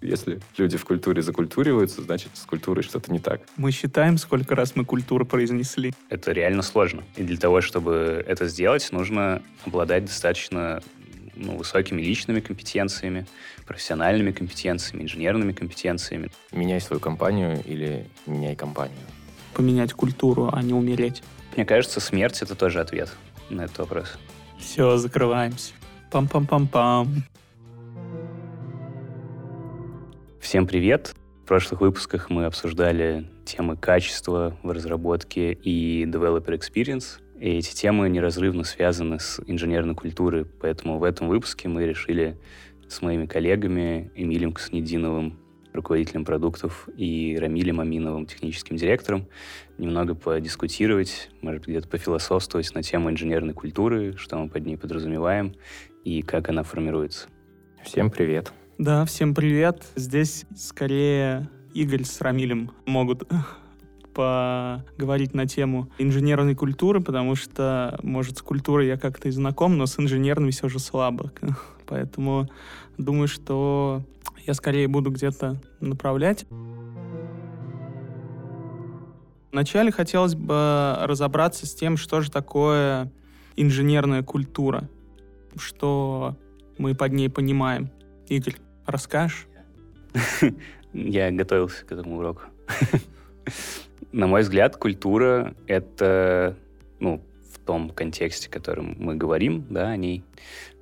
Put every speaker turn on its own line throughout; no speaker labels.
Если люди в культуре закультуриваются, значит, с культурой что-то не так.
Мы считаем, сколько раз мы культуру произнесли.
Это реально сложно. И для того, чтобы это сделать, нужно обладать достаточно ну, высокими личными компетенциями, профессиональными компетенциями, инженерными компетенциями.
Меняй свою компанию или меняй компанию.
Поменять культуру, а не умереть.
Мне кажется, смерть — это тоже ответ на этот вопрос.
Все, закрываемся. Пам-пам-пам-пам.
Всем привет! В прошлых выпусках мы обсуждали темы качества в разработке и developer experience. И эти темы неразрывно связаны с инженерной культурой, поэтому в этом выпуске мы решили с моими коллегами Эмилием Каснединовым, руководителем продуктов, и Рамилем Аминовым, техническим директором, немного подискутировать, может быть, где-то пофилософствовать на тему инженерной культуры, что мы под ней подразумеваем и как она формируется.
Всем привет!
Да, всем привет. Здесь скорее Игорь с Рамилем могут поговорить на тему инженерной культуры, потому что, может, с культурой я как-то и знаком, но с инженерной все же слабо. Поэтому думаю, что я скорее буду где-то направлять. Вначале хотелось бы разобраться с тем, что же такое инженерная культура, что мы под ней понимаем. Игорь, Расскажешь?
Я готовился к этому уроку. На мой взгляд, культура — это, ну, в том контексте, в котором мы говорим, да, о ней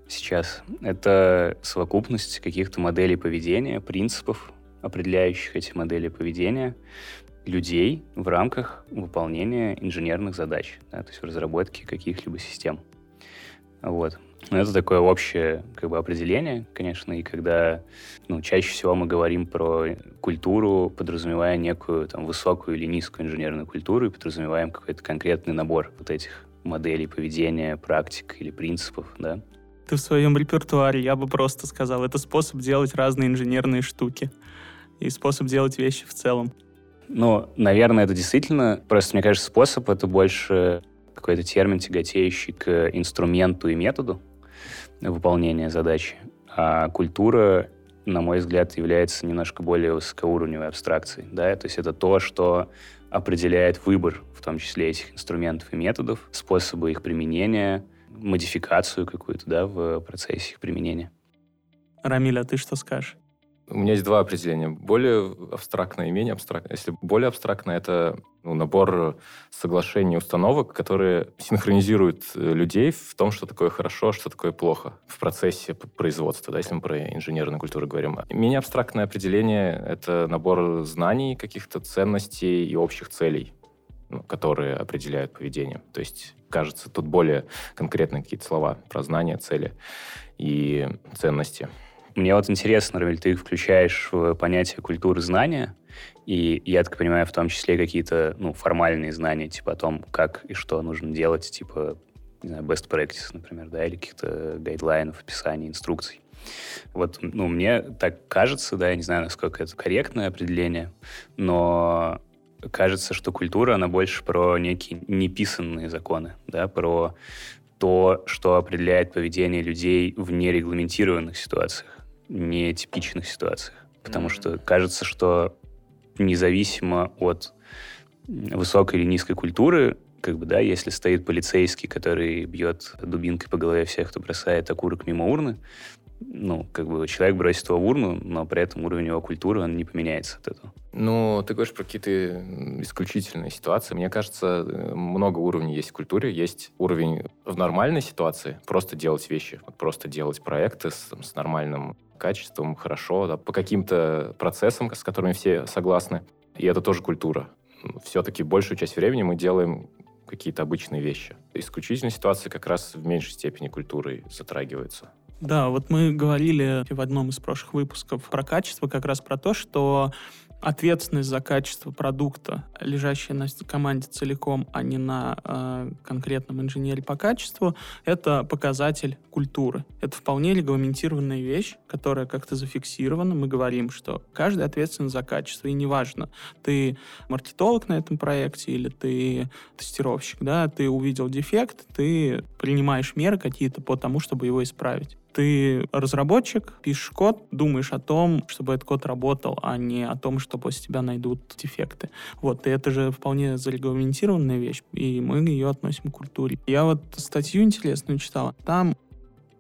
сейчас, это совокупность каких-то моделей поведения, принципов, определяющих эти модели поведения, людей в рамках выполнения инженерных задач, да, то есть в разработке каких-либо систем. Вот. Ну, это такое общее как бы, определение, конечно, и когда ну, чаще всего мы говорим про культуру, подразумевая некую там, высокую или низкую инженерную культуру, и подразумеваем какой-то конкретный набор вот этих моделей поведения, практик или принципов, да.
Ты в своем репертуаре, я бы просто сказал, это способ делать разные инженерные штуки и способ делать вещи в целом.
Ну, наверное, это действительно, просто мне кажется, способ — это больше какой-то термин, тяготеющий к инструменту и методу, выполнения задачи. А культура, на мой взгляд, является немножко более высокоуровневой абстракцией. Да? То есть это то, что определяет выбор, в том числе этих инструментов и методов, способы их применения, модификацию какую-то да, в процессе их применения.
Рамиля, а ты что скажешь?
У меня есть два определения. Более абстрактное и менее абстрактное. Если более абстрактное, это ну, набор соглашений, установок, которые синхронизируют э, людей в том, что такое хорошо, что такое плохо в процессе производства, да, если мы про инженерную культуру говорим. Менее абстрактное определение — это набор знаний, каких-то ценностей и общих целей ну, которые определяют поведение. То есть, кажется, тут более конкретные какие-то слова про знания, цели и ценности.
Мне вот интересно, Равиль, ты включаешь в понятие культуры знания, и я так понимаю, в том числе какие-то ну, формальные знания, типа о том, как и что нужно делать, типа, не знаю, best practice, например, да, или каких-то гайдлайнов, описаний, инструкций. Вот, ну, мне так кажется, да, я не знаю, насколько это корректное определение, но кажется, что культура, она больше про некие неписанные законы, да, про то, что определяет поведение людей в нерегламентированных ситуациях нетипичных ситуациях. Потому mm-hmm. что кажется, что независимо от высокой или низкой культуры, как бы, да, если стоит полицейский, который бьет дубинкой по голове всех, кто бросает окурок мимо урны, ну, как бы человек бросит его в урну, но при этом уровень его культуры, он не поменяется от этого.
Ну, ты говоришь про какие-то исключительные ситуации. Мне кажется, много уровней есть в культуре. Есть уровень в нормальной ситуации, просто делать вещи, вот просто делать проекты с, с нормальным качеством, хорошо, да, по каким-то процессам, с которыми все согласны. И это тоже культура. Все-таки большую часть времени мы делаем какие-то обычные вещи. Исключительные ситуации как раз в меньшей степени культурой затрагиваются.
Да, вот мы говорили в одном из прошлых выпусков про качество, как раз про то, что ответственность за качество продукта, лежащая на команде целиком, а не на э, конкретном инженере по качеству, это показатель культуры. Это вполне регламентированная вещь, которая как-то зафиксирована. Мы говорим, что каждый ответственен за качество, и неважно, ты маркетолог на этом проекте или ты тестировщик, да, ты увидел дефект, ты принимаешь меры какие-то по тому, чтобы его исправить. Ты разработчик, пишешь код, думаешь о том, чтобы этот код работал, а не о том, что после тебя найдут дефекты. Вот, и это же вполне зарегламентированная вещь, и мы ее относим к культуре. Я вот статью интересную читал. Там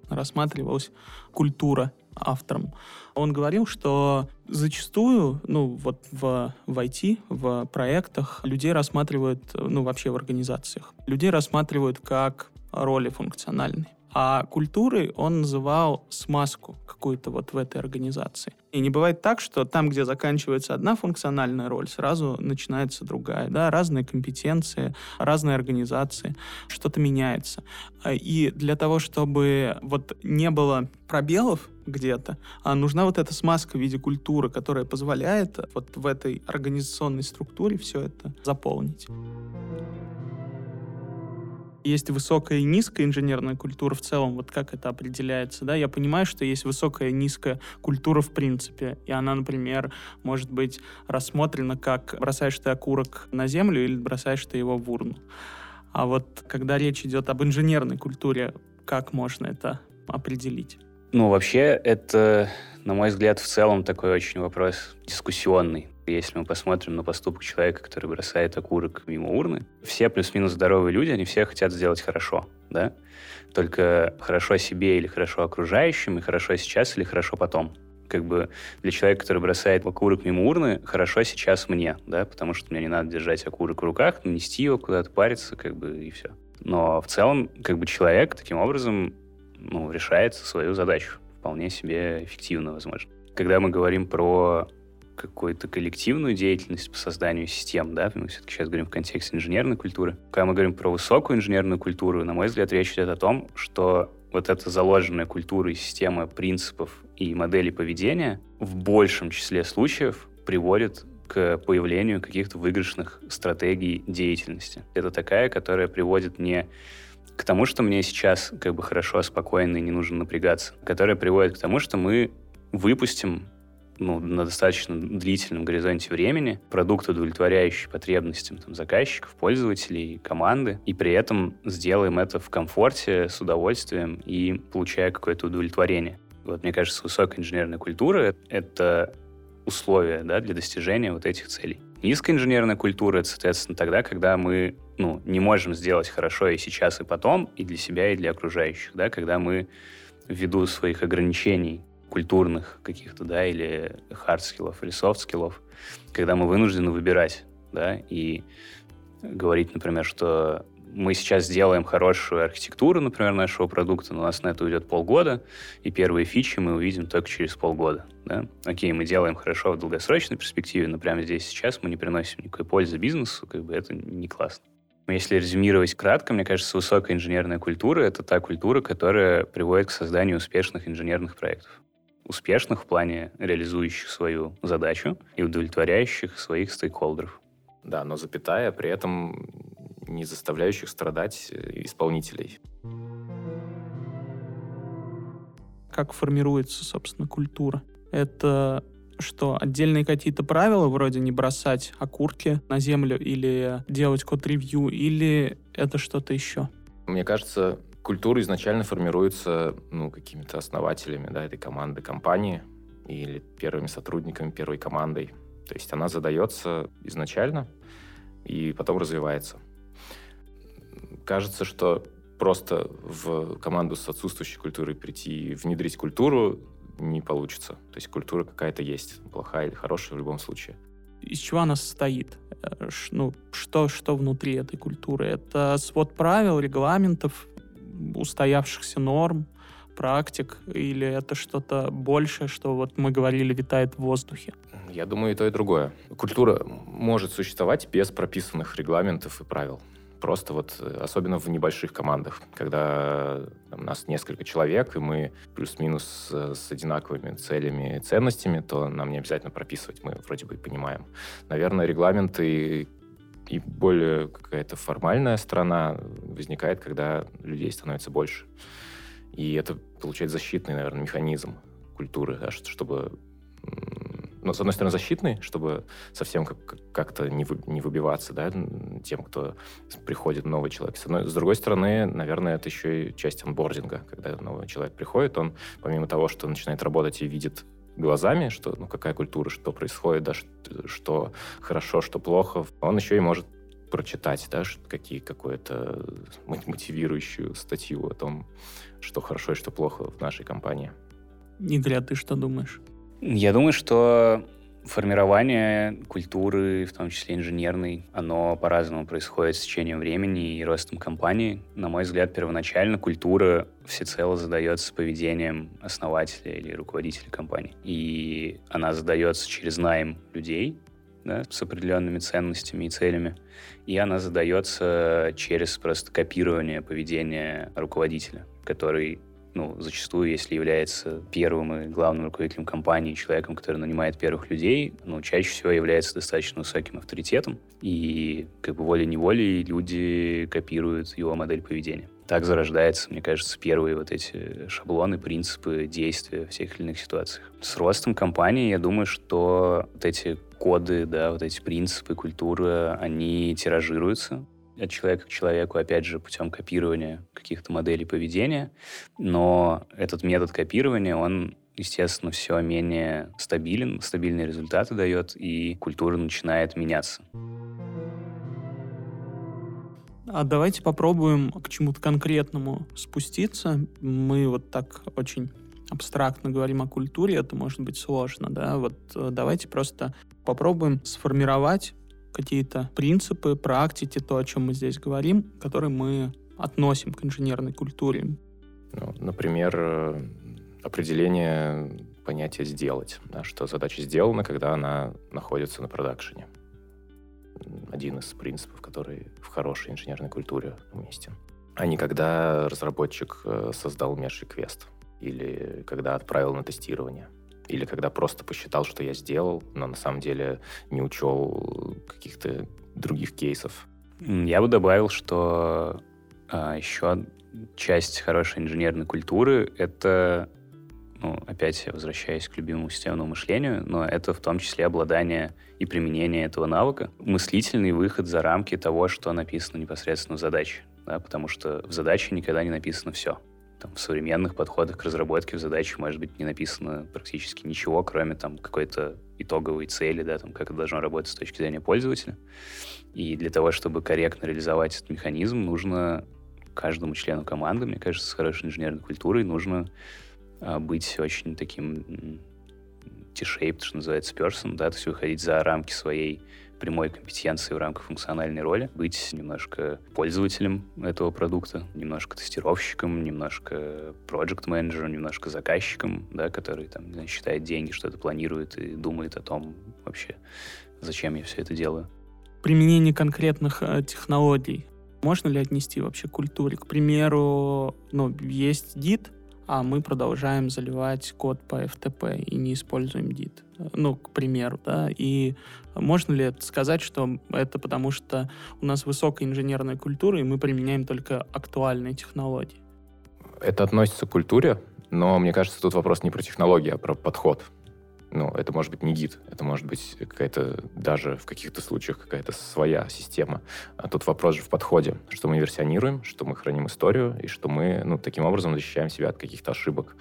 рассматривалась культура автором. Он говорил, что зачастую, ну, вот в, в IT, в проектах людей рассматривают, ну, вообще в организациях, людей рассматривают как роли функциональные. А культурой он называл смазку какую-то вот в этой организации. И не бывает так, что там, где заканчивается одна функциональная роль, сразу начинается другая. Да? Разные компетенции, разные организации, что-то меняется. И для того, чтобы вот не было пробелов где-то, а нужна вот эта смазка в виде культуры, которая позволяет вот в этой организационной структуре все это заполнить есть высокая и низкая инженерная культура в целом, вот как это определяется, да, я понимаю, что есть высокая и низкая культура в принципе, и она, например, может быть рассмотрена как бросаешь ты окурок на землю или бросаешь ты его в урну. А вот когда речь идет об инженерной культуре, как можно это определить?
Ну, вообще, это, на мой взгляд, в целом такой очень вопрос дискуссионный. Если мы посмотрим на поступок человека, который бросает окурок мимо урны, все плюс-минус здоровые люди, они все хотят сделать хорошо, да? Только хорошо себе или хорошо окружающим, и хорошо сейчас или хорошо потом. Как бы для человека, который бросает окурок мимо урны, хорошо сейчас мне, да, потому что мне не надо держать окурок в руках, нести его куда-то, париться, как бы, и все. Но в целом, как бы человек таким образом ну, решает свою задачу. Вполне себе эффективно, возможно. Когда мы говорим про какую-то коллективную деятельность по созданию систем, да, мы все-таки сейчас говорим в контексте инженерной культуры. Когда мы говорим про высокую инженерную культуру, на мой взгляд, речь идет о том, что вот эта заложенная культура и система принципов и моделей поведения в большем числе случаев приводит к появлению каких-то выигрышных стратегий деятельности. Это такая, которая приводит не к тому, что мне сейчас как бы хорошо, спокойно и не нужно напрягаться, которая приводит к тому, что мы выпустим ну, на достаточно длительном горизонте времени продукт, удовлетворяющий потребностям там, заказчиков, пользователей, команды, и при этом сделаем это в комфорте, с удовольствием и получая какое-то удовлетворение. Вот, мне кажется, высокая инженерная культура — это условия да, для достижения вот этих целей. Низкая инженерная культура — это, соответственно, тогда, когда мы ну, не можем сделать хорошо и сейчас, и потом, и для себя, и для окружающих, да, когда мы ввиду своих ограничений культурных каких-то, да, или хард-скиллов, или софт-скиллов, когда мы вынуждены выбирать, да, и говорить, например, что мы сейчас сделаем хорошую архитектуру, например, нашего продукта, но у нас на это уйдет полгода, и первые фичи мы увидим только через полгода. Да? Окей, мы делаем хорошо в долгосрочной перспективе, но прямо здесь сейчас мы не приносим никакой пользы бизнесу, как бы это не классно. Но если резюмировать кратко, мне кажется, высокая инженерная культура — это та культура, которая приводит к созданию успешных инженерных проектов успешных в плане реализующих свою задачу и удовлетворяющих своих стейкхолдеров.
Да, но запятая при этом не заставляющих страдать э, исполнителей.
Как формируется, собственно, культура? Это что, отдельные какие-то правила, вроде не бросать окурки на землю или делать код-ревью, или это что-то еще?
Мне кажется, культура изначально формируется ну, какими-то основателями да, этой команды, компании или первыми сотрудниками, первой командой. То есть она задается изначально и потом развивается. Кажется, что просто в команду с отсутствующей культурой прийти и внедрить культуру не получится. То есть культура какая-то есть, плохая или хорошая в любом случае.
Из чего она состоит? Э, ну, что, что внутри этой культуры? Это свод правил, регламентов, устоявшихся норм, практик, или это что-то большее, что вот мы говорили, витает в воздухе?
Я думаю, и то, и другое. Культура может существовать без прописанных регламентов и правил. Просто вот, э, особенно в небольших командах, когда там, нас несколько человек, и мы плюс-минус с, с одинаковыми целями и ценностями, то нам не обязательно прописывать, мы вроде бы понимаем. Наверное, регламенты и более какая-то формальная сторона возникает, когда людей становится больше. И это получает защитный, наверное, механизм культуры, да, чтобы ну, с одной стороны, защитный, чтобы совсем как- как-то не выбиваться, да, тем, кто приходит, новый человек. С, одной, с другой стороны, наверное, это еще и часть анбординга, когда новый человек приходит, он, помимо того, что начинает работать и видит глазами, что, ну, какая культура, что происходит, да, что, что хорошо, что плохо, он еще и может прочитать, да, какие какую-то мотивирующую статью о том, что хорошо и что плохо в нашей компании.
Игорь, а ты что думаешь?
Я думаю, что формирование культуры, в том числе инженерной, оно по-разному происходит с течением времени и ростом компании. На мой взгляд, первоначально культура всецело задается поведением основателя или руководителя компании. И она задается через найм людей, да, с определенными ценностями и целями. И она задается через просто копирование поведения руководителя, который ну, зачастую, если является первым и главным руководителем компании, человеком, который нанимает первых людей, ну, чаще всего является достаточно высоким авторитетом, и как бы волей-неволей люди копируют его модель поведения. Так зарождаются, мне кажется, первые вот эти шаблоны, принципы действия в всех или иных ситуациях. С ростом компании, я думаю, что вот эти коды, да, вот эти принципы, культура, они тиражируются, от человека к человеку, опять же, путем копирования каких-то моделей поведения. Но этот метод копирования, он естественно, все менее стабилен, стабильные результаты дает, и культура начинает меняться.
А давайте попробуем к чему-то конкретному спуститься. Мы вот так очень абстрактно говорим о культуре, это может быть сложно, да, вот э, давайте просто попробуем сформировать какие-то принципы, практики, то, о чем мы здесь говорим, которые мы относим к инженерной культуре.
Ну, например, э, определение понятия «сделать», да, что задача сделана, когда она находится на продакшене. Один из принципов, который в хорошей инженерной культуре уместен. А не когда разработчик э, создал меж-реквест или когда отправил на тестирование или когда просто посчитал, что я сделал, но на самом деле не учел каких-то других кейсов.
Я бы добавил, что а, еще часть хорошей инженерной культуры — это, ну, опять я возвращаюсь к любимому системному мышлению, но это в том числе обладание и применение этого навыка, мыслительный выход за рамки того, что написано непосредственно в задаче, да, потому что в задаче никогда не написано все там, в современных подходах к разработке в задаче может быть не написано практически ничего, кроме там какой-то итоговой цели, да, там, как это должно работать с точки зрения пользователя. И для того, чтобы корректно реализовать этот механизм, нужно каждому члену команды, мне кажется, с хорошей инженерной культурой, нужно а, быть очень таким T-shaped, что называется, person, да, то есть выходить за рамки своей прямой компетенции в рамках функциональной роли, быть немножко пользователем этого продукта, немножко тестировщиком, немножко проект менеджером немножко заказчиком, да, который там, знаю, считает деньги, что-то планирует и думает о том вообще, зачем я все это делаю.
Применение конкретных э, технологий можно ли отнести вообще к культуре? К примеру, ну, есть Git, а мы продолжаем заливать код по FTP и не используем DIT. Ну, к примеру, да. И можно ли сказать, что это потому, что у нас высокая инженерная культура, и мы применяем только актуальные технологии?
Это относится к культуре, но мне кажется, тут вопрос не про технологии, а про подход ну, это может быть не гид, это может быть какая-то, даже в каких-то случаях какая-то своя система. А тут вопрос же в подходе, что мы версионируем, что мы храним историю, и что мы, ну, таким образом защищаем себя от каких-то ошибок.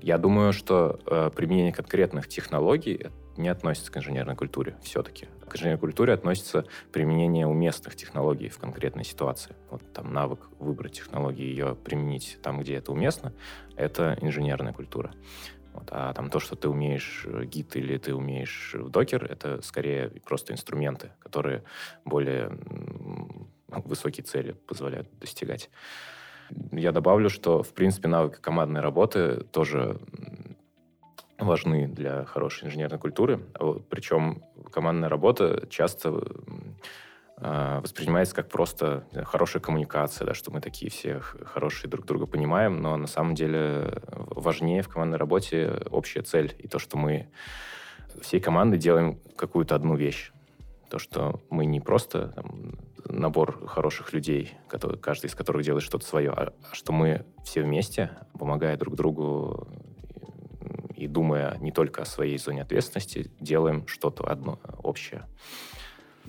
Я думаю, что э, применение конкретных технологий не относится к инженерной культуре все-таки. К инженерной культуре относится применение уместных технологий в конкретной ситуации. Вот там навык выбрать технологии, ее применить там, где это уместно, это инженерная культура. Вот. А там то, что ты умеешь э, гид или ты умеешь докер, это скорее просто инструменты, которые более высокие цели позволяют достигать. Я добавлю, что, в принципе, навыки командной работы тоже важны для хорошей инженерной культуры. Причем командная работа часто а, воспринимается как просто хорошая коммуникация, да, что мы такие все хорошие друг друга понимаем, но на самом деле важнее в командной работе общая цель и то, что мы всей командой делаем какую-то одну вещь. То, что мы не просто там, набор хороших людей, который, каждый из которых делает что-то свое, а, а что мы все вместе, помогая друг другу, и думая не только о своей зоне ответственности, делаем что-то одно общее.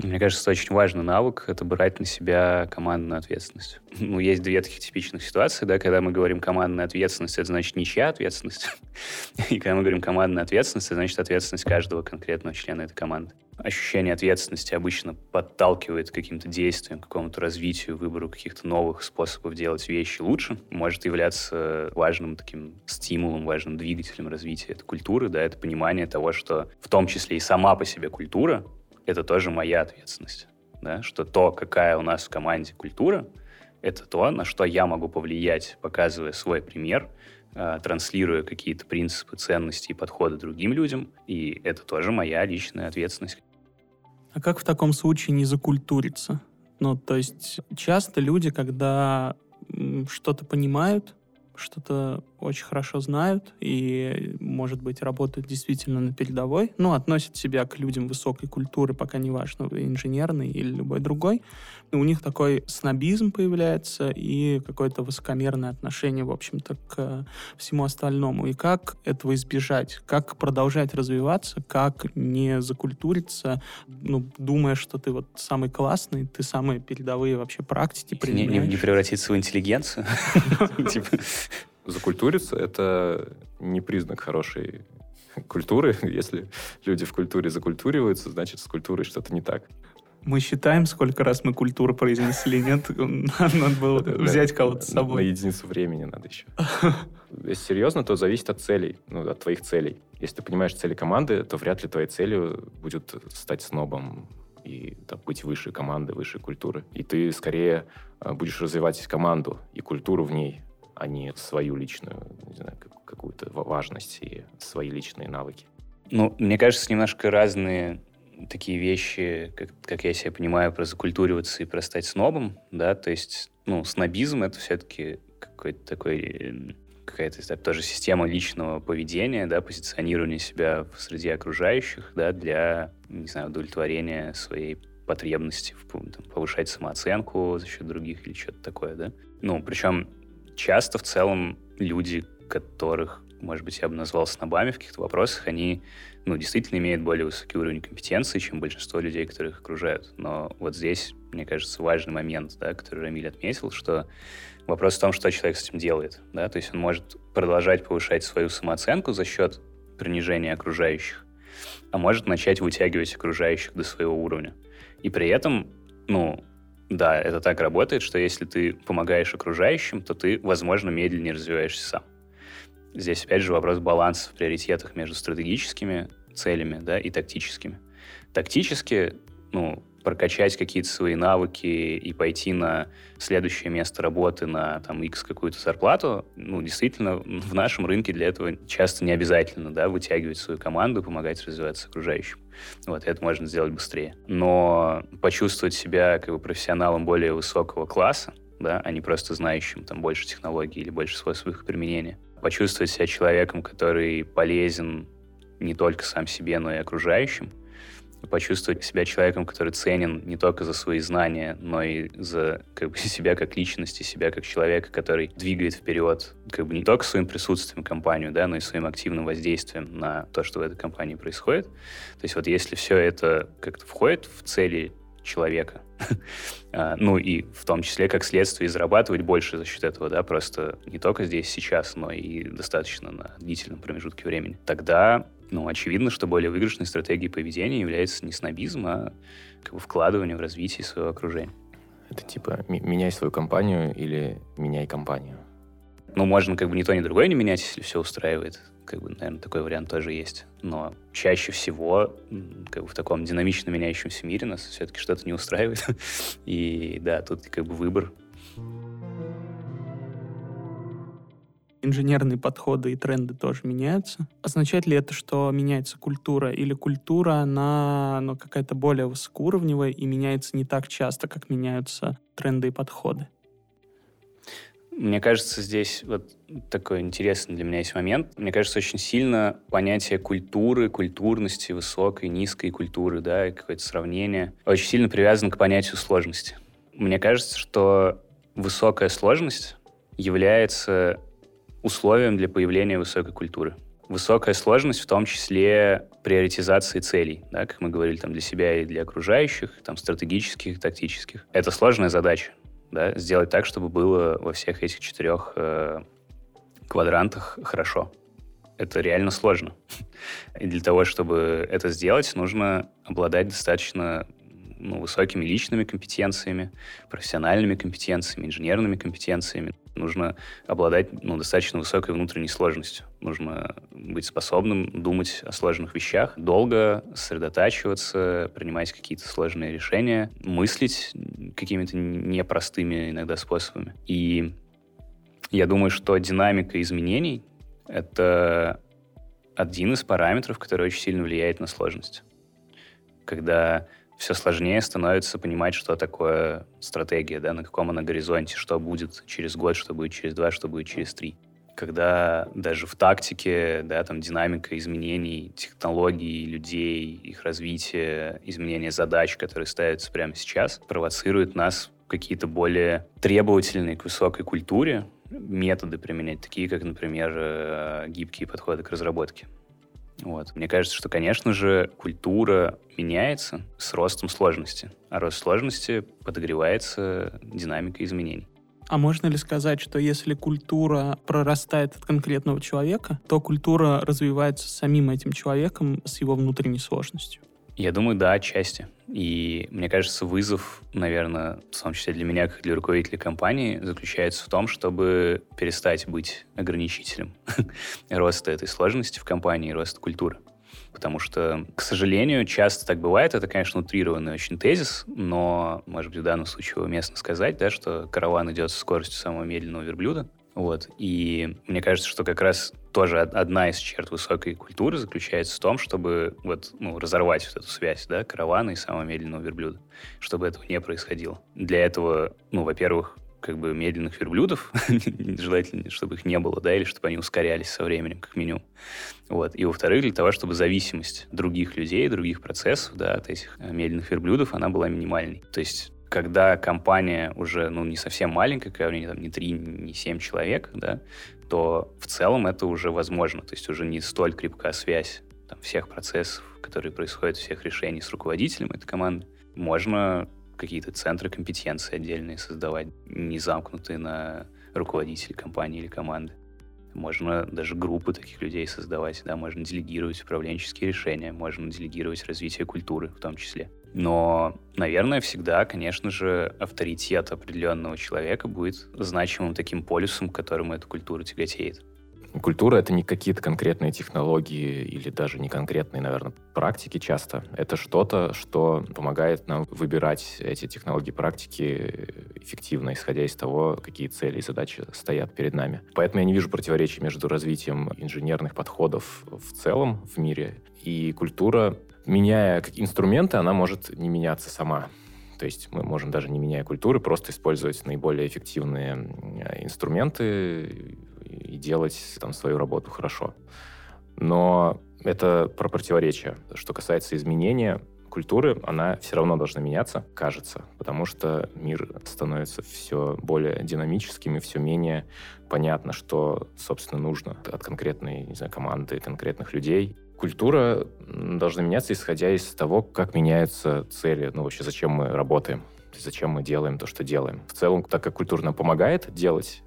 Мне кажется, очень важный навык — это брать на себя командную ответственность. Ну, есть две таких типичных ситуации, да, когда мы говорим командная ответственность, это значит ничья ответственность. И когда мы говорим командная ответственность, это значит ответственность каждого конкретного члена этой команды. Ощущение ответственности обычно подталкивает к каким-то действиям, к какому-то развитию, выбору каких-то новых способов делать вещи лучше. Может являться важным таким стимулом, важным двигателем развития этой культуры, да, это понимание того, что в том числе и сама по себе культура это тоже моя ответственность. Да? Что то, какая у нас в команде культура, это то, на что я могу повлиять, показывая свой пример, э, транслируя какие-то принципы, ценности и подходы другим людям. И это тоже моя личная ответственность.
А как в таком случае не закультуриться? Ну, то есть часто люди, когда что-то понимают, что-то очень хорошо знают и, может быть, работают действительно на передовой, ну, относят себя к людям высокой культуры, пока не важно, инженерный или любой другой. И у них такой снобизм появляется и какое-то высокомерное отношение, в общем-то, к всему остальному. И как этого избежать? Как продолжать развиваться? Как не закультуриться, ну, думая, что ты вот самый классный, ты самые передовые вообще практики
не, не, не превратиться в интеллигенцию?
Закультуриться — это не признак хорошей культуры. Если люди в культуре закультуриваются, значит, с культурой что-то не так.
Мы считаем, сколько раз мы культуру произнесли, нет? Надо было взять кого-то с собой.
На единицу времени надо еще. Если серьезно, то зависит от целей, ну, от твоих целей. Если ты понимаешь цели команды, то вряд ли твоей целью будет стать снобом и там, быть выше команды, выше культуры. И ты скорее а, будешь развивать команду и культуру в ней, а не свою личную, не знаю, какую-то важность и свои личные навыки.
Ну, мне кажется, немножко разные такие вещи, как, как я себя понимаю, про закультуриваться и про стать снобом, да, то есть, ну, снобизм — это все-таки какой-то такой какая-то тоже система личного поведения, да, позиционирования себя среди окружающих, да, для, не знаю, удовлетворения своей потребности, в, там, повышать самооценку за счет других или что-то такое, да. Ну, причем часто в целом люди, которых, может быть, я бы назвал снобами в каких-то вопросах, они ну, действительно имеют более высокий уровень компетенции, чем большинство людей, которые их окружают. Но вот здесь, мне кажется, важный момент, да, который Рамиль отметил, что вопрос в том, что человек с этим делает. Да? То есть он может продолжать повышать свою самооценку за счет принижения окружающих, а может начать вытягивать окружающих до своего уровня. И при этом, ну, да, это так работает, что если ты помогаешь окружающим, то ты, возможно, медленнее развиваешься сам. Здесь, опять же, вопрос баланса в приоритетах между стратегическими целями да, и тактическими. Тактически, ну, прокачать какие-то свои навыки и пойти на следующее место работы на там X какую-то зарплату, ну, действительно, в нашем рынке для этого часто не обязательно, да, вытягивать свою команду, помогать развиваться окружающим. Вот, это можно сделать быстрее. Но почувствовать себя как бы профессионалом более высокого класса, да, а не просто знающим там больше технологий или больше способов их применения. Почувствовать себя человеком, который полезен не только сам себе, но и окружающим, почувствовать себя человеком, который ценен не только за свои знания, но и за как бы, себя как личности, себя как человека, который двигает вперед как бы не только своим присутствием компанию, да, но и своим активным воздействием на то, что в этой компании происходит. То есть вот если все это как-то входит в цели человека, а, ну и в том числе как следствие зарабатывать больше за счет этого, да, просто не только здесь сейчас, но и достаточно на длительном промежутке времени, тогда ну, очевидно, что более выигрышной стратегией поведения является не снобизм, а как бы вкладывание в развитие своего окружения.
Это типа меняй свою компанию или меняй компанию.
Ну, можно как бы ни то, ни другое не менять, если все устраивает. Как бы, наверное, такой вариант тоже есть. Но чаще всего как бы в таком динамично меняющемся мире нас все-таки что-то не устраивает. И да, тут как бы выбор
инженерные подходы и тренды тоже меняются. Означает ли это, что меняется культура? Или культура, она ну, какая-то более высокоуровневая и меняется не так часто, как меняются тренды и подходы?
Мне кажется, здесь вот такой интересный для меня есть момент. Мне кажется, очень сильно понятие культуры, культурности, высокой, низкой культуры, да, и какое-то сравнение очень сильно привязано к понятию сложности. Мне кажется, что высокая сложность является условием для появления высокой культуры. высокая сложность в том числе приоритизации целей, да, как мы говорили, там, для себя и для окружающих, там, стратегических, тактических. Это сложная задача, да, сделать так, чтобы было во всех этих четырех э, квадрантах хорошо. Это реально сложно. И для того, чтобы это сделать, нужно обладать достаточно ну, высокими личными компетенциями, профессиональными компетенциями, инженерными компетенциями. Нужно обладать ну, достаточно высокой внутренней сложностью. Нужно быть способным думать о сложных вещах, долго сосредотачиваться, принимать какие-то сложные решения, мыслить какими-то непростыми иногда способами. И я думаю, что динамика изменений — это один из параметров, который очень сильно влияет на сложность. Когда все сложнее становится понимать, что такое стратегия, да, на каком она горизонте, что будет через год, что будет через два, что будет через три. Когда даже в тактике, да, там динамика изменений технологий, людей, их развития, изменения задач, которые ставятся прямо сейчас, провоцирует нас какие-то более требовательные к высокой культуре методы применять, такие как, например, э, гибкие подходы к разработке. Вот. Мне кажется, что, конечно же, культура меняется с ростом сложности, а рост сложности подогревается динамикой изменений.
А можно ли сказать, что если культура прорастает от конкретного человека, то культура развивается самим этим человеком с его внутренней сложностью?
Я думаю, да, отчасти. И мне кажется, вызов, наверное, в том числе для меня, как для руководителя компании, заключается в том, чтобы перестать быть ограничителем роста этой сложности в компании роста культуры. Потому что, к сожалению, часто так бывает. Это, конечно, утрированный очень тезис, но, может быть, в данном случае уместно сказать, да, что караван идет со скоростью самого медленного верблюда. Вот. И мне кажется, что как раз тоже одна из черт высокой культуры заключается в том, чтобы вот, ну, разорвать вот эту связь, да, каравана и самого медленного верблюда, чтобы этого не происходило. Для этого, ну, во-первых, как бы медленных верблюдов, желательно, чтобы их не было, да, или чтобы они ускорялись со временем, как минимум. Вот. И, во-вторых, для того, чтобы зависимость других людей, других процессов, да, от этих э, медленных верблюдов, она была минимальной. То есть когда компания уже ну, не совсем маленькая, когда у нее там не 3, не 7 человек, да, то в целом это уже возможно. То есть уже не столь крепкая связь там, всех процессов, которые происходят, всех решений с руководителем этой команды. Можно какие-то центры компетенции отдельные создавать, не замкнутые на руководителей компании или команды. Можно даже группы таких людей создавать, да, можно делегировать управленческие решения, можно делегировать развитие культуры в том числе. Но, наверное, всегда, конечно же, авторитет определенного человека будет значимым таким полюсом, к которому эта культура тяготеет.
Культура — это не какие-то конкретные технологии или даже не конкретные, наверное, практики часто. Это что-то, что помогает нам выбирать эти технологии, практики эффективно, исходя из того, какие цели и задачи стоят перед нами. Поэтому я не вижу противоречий между развитием инженерных подходов в целом в мире и культура меняя инструменты, она может не меняться сама. То есть мы можем даже не меняя культуры, просто использовать наиболее эффективные инструменты и делать там свою работу хорошо. Но это про противоречие. Что касается изменения культуры, она все равно должна меняться, кажется, потому что мир становится все более динамическим и все менее понятно, что, собственно, нужно от конкретной не знаю, команды, конкретных людей культура должна меняться, исходя из того, как меняются цели, ну вообще зачем мы работаем, зачем мы делаем то, что делаем. В целом, так как культура нам помогает делать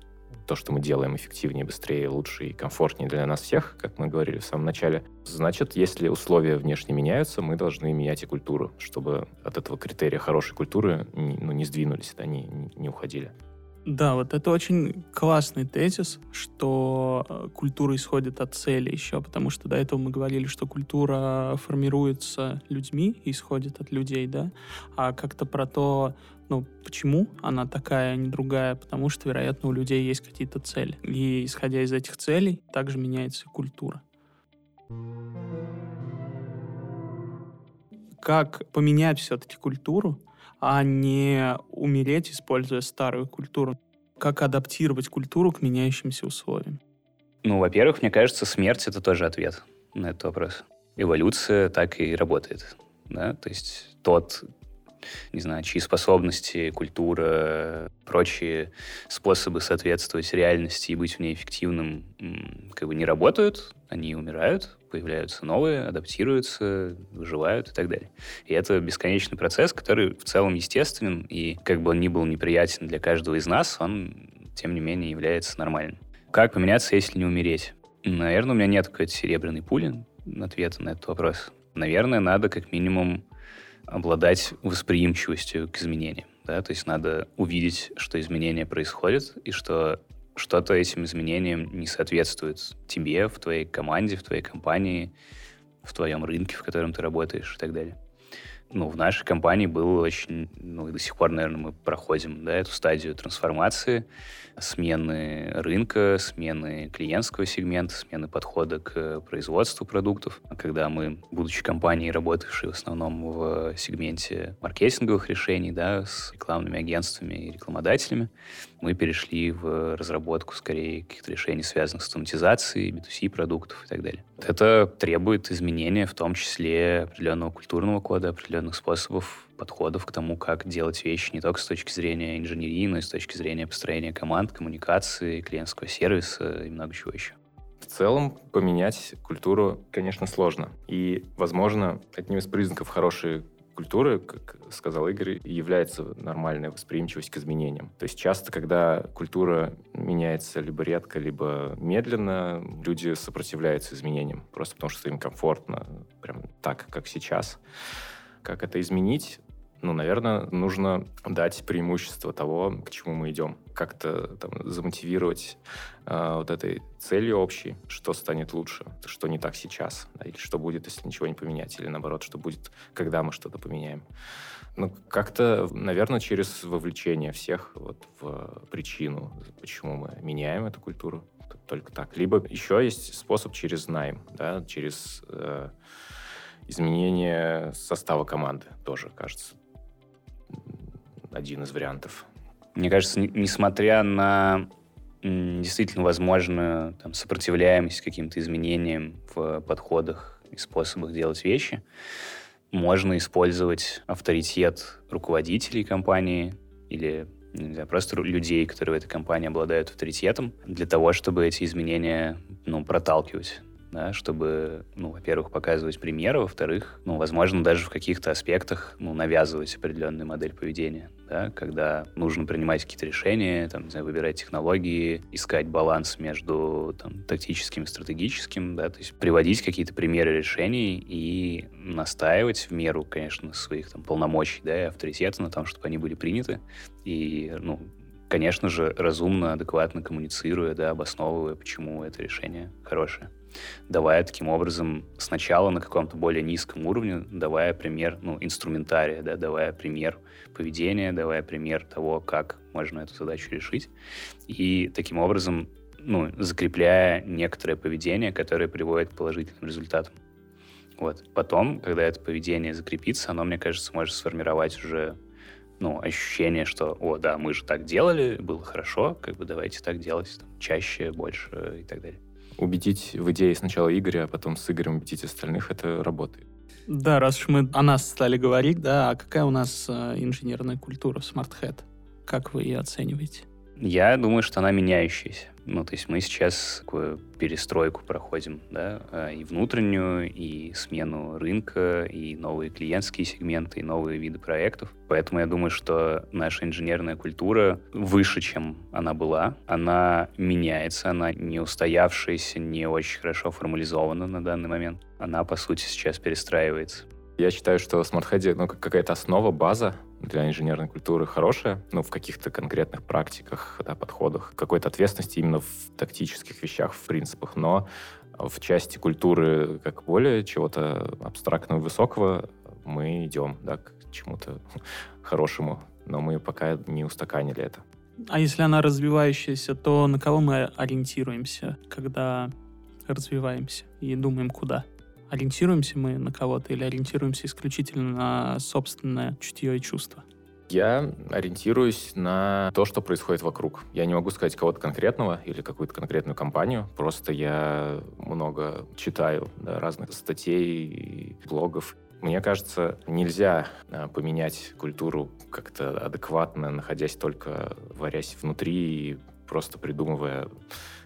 то, что мы делаем эффективнее, быстрее, лучше и комфортнее для нас всех, как мы говорили в самом начале, значит, если условия внешне меняются, мы должны менять и культуру, чтобы от этого критерия хорошей культуры ну, не сдвинулись, да, не, не уходили.
Да, вот это очень классный тезис, что э, культура исходит от цели еще, потому что до этого мы говорили, что культура формируется людьми, исходит от людей, да, а как-то про то, ну, почему она такая, а не другая, потому что, вероятно, у людей есть какие-то цели. И исходя из этих целей, также меняется культура. Как поменять все-таки культуру, а не умереть, используя старую культуру. Как адаптировать культуру к меняющимся условиям?
Ну, во-первых, мне кажется, смерть — это тоже ответ на этот вопрос. Эволюция так и работает. Да? То есть тот не знаю, чьи способности, культура, прочие способы соответствовать реальности и быть в ней эффективным как бы не работают, они умирают, появляются новые, адаптируются, выживают и так далее. И это бесконечный процесс, который в целом естественен, и как бы он ни был неприятен для каждого из нас, он, тем не менее, является нормальным. Как поменяться, если не умереть? Наверное, у меня нет какой-то серебряной пули ответа на этот вопрос. Наверное, надо как минимум обладать восприимчивостью к изменениям. Да? То есть надо увидеть, что изменения происходят, и что что-то этим изменениям не соответствует тебе, в твоей команде, в твоей компании, в твоем рынке, в котором ты работаешь и так далее. Ну, в нашей компании было очень, ну, и до сих пор, наверное, мы проходим, да, эту стадию трансформации, смены рынка, смены клиентского сегмента, смены подхода к производству продуктов. Когда мы, будучи компанией, работавшей в основном в сегменте маркетинговых решений, да, с рекламными агентствами и рекламодателями, мы перешли в разработку скорее каких-то решений, связанных с автоматизацией, B2C продуктов и так далее. Это требует изменения, в том числе определенного культурного кода, определенных способов подходов к тому, как делать вещи не только с точки зрения инженерии, но и с точки зрения построения команд, коммуникации, клиентского сервиса и много чего еще.
В целом поменять культуру, конечно, сложно. И, возможно, одним из признаков хорошей культуры, как сказал Игорь, является нормальная восприимчивость к изменениям. То есть часто, когда культура меняется либо редко, либо медленно, люди сопротивляются изменениям, просто потому что им комфортно, прям так, как сейчас. Как это изменить? ну, наверное, нужно дать преимущество того, к чему мы идем. Как-то там замотивировать э, вот этой целью общей, что станет лучше, что не так сейчас, да, или что будет, если ничего не поменять, или наоборот, что будет, когда мы что-то поменяем. Ну, как-то, наверное, через вовлечение всех вот в причину, почему мы меняем эту культуру, только так. Либо еще есть способ через найм, да, через э, изменение состава команды тоже, кажется один из вариантов.
Мне кажется, несмотря на действительно возможную там, сопротивляемость каким-то изменениям в подходах и способах делать вещи, можно использовать авторитет руководителей компании или не знаю, просто людей, которые в этой компании обладают авторитетом, для того, чтобы эти изменения ну, проталкивать да, чтобы, ну, во-первых, показывать примеры, во-вторых, ну, возможно, даже в каких-то аспектах, ну, навязывать определенную модель поведения, да, когда нужно принимать какие-то решения, там, не знаю, выбирать технологии, искать баланс между, там, тактическим и стратегическим, да, то есть приводить какие-то примеры решений и настаивать в меру, конечно, своих, там, полномочий, да, и авторитета на том, чтобы они были приняты, и, ну, конечно же, разумно, адекватно коммуницируя, да, обосновывая, почему это решение хорошее давая таким образом сначала на каком-то более низком уровне, давая пример, ну, инструментария, да, давая пример поведения, давая пример того, как можно эту задачу решить. И таким образом, ну, закрепляя некоторое поведение, которое приводит к положительным результатам. Вот. Потом, когда это поведение закрепится, оно, мне кажется, может сформировать уже ну, ощущение, что, о, да, мы же так делали, было хорошо, как бы давайте так делать там, чаще, больше и так далее
убедить в идее сначала Игоря, а потом с Игорем убедить остальных, это работает.
Да, раз уж мы о нас стали говорить, да, а какая у нас э, инженерная культура в SmartHead? Как вы ее оцениваете?
Я думаю, что она меняющаяся. Ну, то есть мы сейчас такую перестройку проходим, да, а, и внутреннюю, и смену рынка, и новые клиентские сегменты, и новые виды проектов. Поэтому я думаю, что наша инженерная культура выше, чем она была. Она меняется, она не устоявшаяся, не очень хорошо формализована на данный момент. Она, по сути, сейчас перестраивается.
Я считаю, что в SmartHead ну, какая-то основа, база для инженерной культуры хорошая, ну, в каких-то конкретных практиках, да, подходах, какой-то ответственности именно в тактических вещах, в принципах, но в части культуры как более чего-то абстрактного и высокого мы идем, да, к чему-то хорошему, но мы пока не устаканили это.
А если она развивающаяся, то на кого мы ориентируемся, когда развиваемся и думаем, куда? Ориентируемся мы на кого-то или ориентируемся исключительно на собственное чутье и чувство?
Я ориентируюсь на то, что происходит вокруг. Я не могу сказать кого-то конкретного или какую-то конкретную компанию. Просто я много читаю да, разных статей, блогов. Мне кажется, нельзя а, поменять культуру как-то адекватно, находясь только, варясь внутри и просто придумывая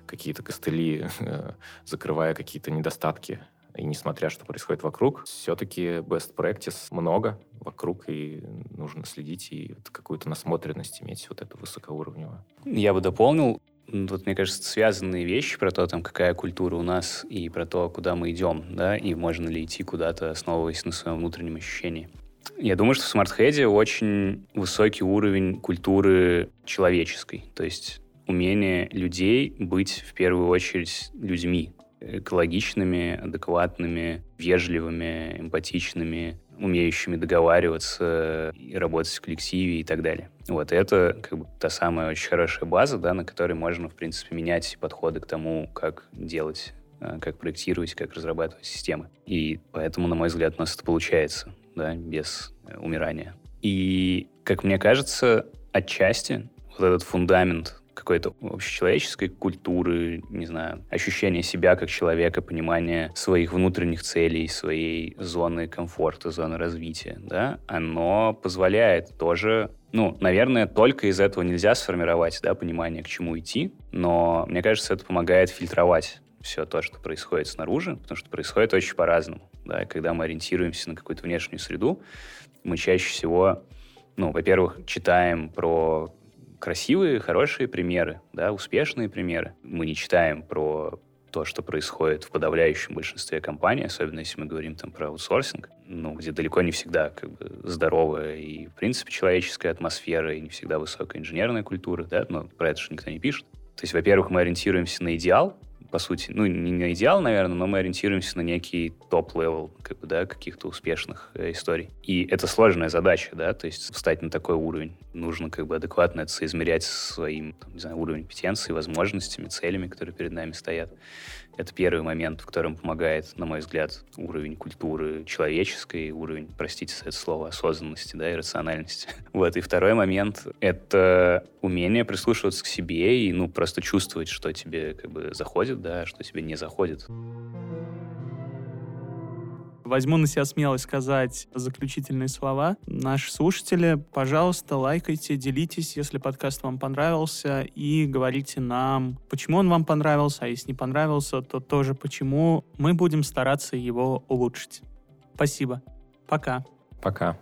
какие-то костыли, закрывая какие-то недостатки. И несмотря, что происходит вокруг, все-таки best practice много вокруг, и нужно следить и вот какую-то насмотренность иметь вот эту высокоуровневую.
Я бы дополнил, вот, мне кажется, связанные вещи про то, там, какая культура у нас, и про то, куда мы идем, да, и можно ли идти куда-то, основываясь на своем внутреннем ощущении. Я думаю, что в SmartHead е очень высокий уровень культуры человеческой, то есть умение людей быть в первую очередь людьми, экологичными, адекватными, вежливыми, эмпатичными, умеющими договариваться и работать в коллективе и так далее. Вот это как бы та самая очень хорошая база, да, на которой можно, в принципе, менять подходы к тому, как делать, э, как проектировать, как разрабатывать системы. И поэтому, на мой взгляд, у нас это получается, да, без э, умирания. И, как мне кажется, отчасти вот этот фундамент какой-то общечеловеческой культуры, не знаю, ощущение себя как человека, понимание своих внутренних целей, своей зоны комфорта, зоны развития, да, оно позволяет тоже ну, наверное, только из этого нельзя сформировать, да, понимание, к чему идти, но мне кажется, это помогает фильтровать все то, что происходит снаружи, потому что происходит очень по-разному, да, когда мы ориентируемся на какую-то внешнюю среду, мы чаще всего, ну, во-первых, читаем про красивые, хорошие примеры, да, успешные примеры. Мы не читаем про то, что происходит в подавляющем большинстве компаний, особенно если мы говорим там про аутсорсинг, ну, где далеко не всегда как бы здоровая и, в принципе, человеческая атмосфера, и не всегда высокая инженерная культура, да, но про это же никто не пишет. То есть, во-первых, мы ориентируемся на идеал, по сути, ну, не на идеал, наверное, но мы ориентируемся на некий top level, как бы, да, каких-то успешных э, историй. И это сложная задача, да, то есть встать на такой уровень. Нужно как бы адекватно это соизмерять своим, там, не знаю, уровнем компетенции, возможностями, целями, которые перед нами стоят. Это первый момент, в котором помогает, на мой взгляд, уровень культуры человеческой, уровень, простите за это слово, осознанности, да, и рациональности. Вот. И второй момент — это умение прислушиваться к себе и, ну, просто чувствовать, что тебе как бы заходит, да, что тебе не заходит.
Возьму на себя смелость сказать заключительные слова. Наши слушатели, пожалуйста, лайкайте, делитесь, если подкаст вам понравился, и говорите нам, почему он вам понравился, а если не понравился, то тоже почему. Мы будем стараться его улучшить. Спасибо. Пока.
Пока.